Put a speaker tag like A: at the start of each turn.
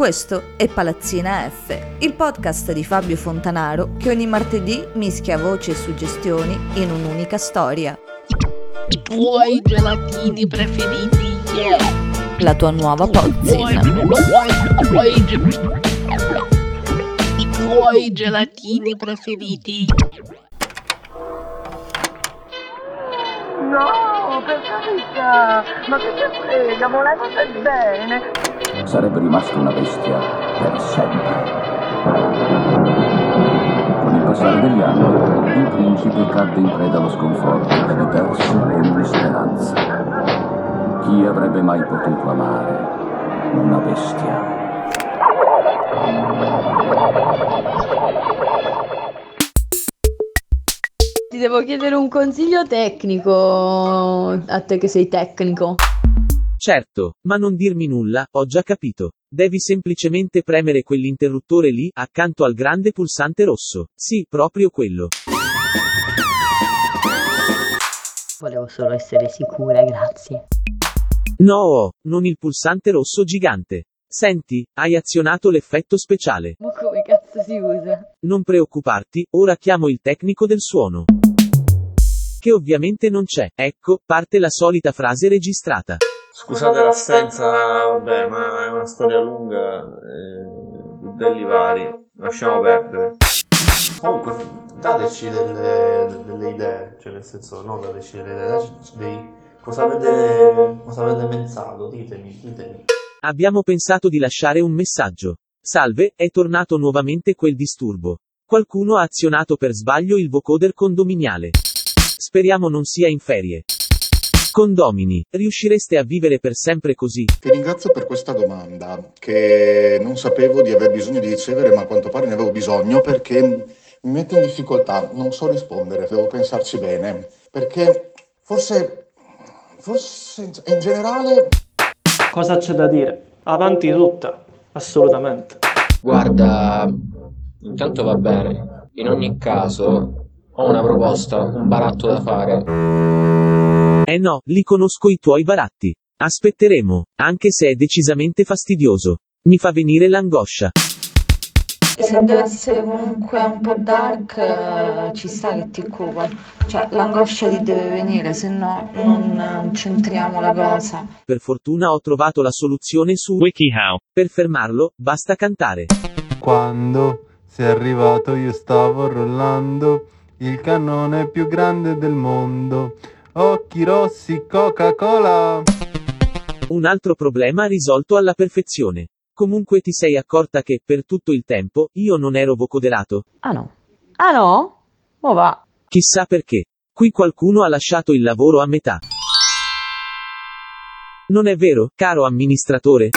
A: Questo è Palazzina F, il podcast di Fabio Fontanaro che ogni martedì mischia voci e suggestioni in un'unica storia.
B: I tuoi gelatini preferiti, yeah.
A: La tua nuova pozzina.
B: I tuoi gelatini preferiti.
C: No, per carità, ma che te frega, volevate bene.
D: Sarebbe rimasto una bestia per sempre. Con il passare degli anni, il principe cadde in preda allo sconforto e ne perse ogni speranza. Chi avrebbe mai potuto amare una bestia?
E: Ti devo chiedere un consiglio tecnico, a te che sei tecnico.
F: Certo, ma non dirmi nulla, ho già capito. Devi semplicemente premere quell'interruttore lì, accanto al grande pulsante rosso. Sì, proprio quello.
E: Volevo solo essere sicura, grazie.
F: No, non il pulsante rosso gigante. Senti, hai azionato l'effetto speciale.
E: Ma come cazzo si usa?
F: Non preoccuparti, ora chiamo il tecnico del suono. Che ovviamente non c'è. Ecco, parte la solita frase registrata.
G: Scusate l'assenza, vabbè, ma è una storia lunga, eh, belli vari, lasciamo perdere. Comunque, dateci delle, delle idee, cioè nel senso, non dateci delle idee, dateci dei, cosa avete, cosa avete pensato, ditemi, ditemi.
F: Abbiamo pensato di lasciare un messaggio. Salve, è tornato nuovamente quel disturbo. Qualcuno ha azionato per sbaglio il vocoder condominiale. Speriamo non sia in ferie. Condomini, riuscireste a vivere per sempre così?
H: Ti ringrazio per questa domanda che non sapevo di aver bisogno di ricevere, ma a quanto pare ne avevo bisogno perché mi mette in difficoltà. Non so rispondere, devo pensarci bene. Perché forse, forse in generale
I: Cosa c'è da dire? Avanti tutta, assolutamente.
J: Guarda, intanto va bene. In ogni caso, ho una proposta, un baratto da fare.
F: Eh no, li conosco i tuoi baratti. Aspetteremo, anche se è decisamente fastidioso. Mi fa venire l'angoscia.
K: Se deve essere comunque un po' dark, eh, ci sta che ti occupa. Cioè, l'angoscia ti deve venire, se no non eh, centriamo la cosa.
F: Per fortuna ho trovato la soluzione su WikiHow. Per fermarlo, basta cantare.
L: Quando sei arrivato io stavo rollando il cannone più grande del mondo. Occhi rossi, Coca-Cola.
F: Un altro problema risolto alla perfezione. Comunque ti sei accorta che, per tutto il tempo, io non ero vocoderato?
E: Ah no. Ah no? Mo va.
F: Chissà perché. Qui qualcuno ha lasciato il lavoro a metà. Non è vero, caro amministratore?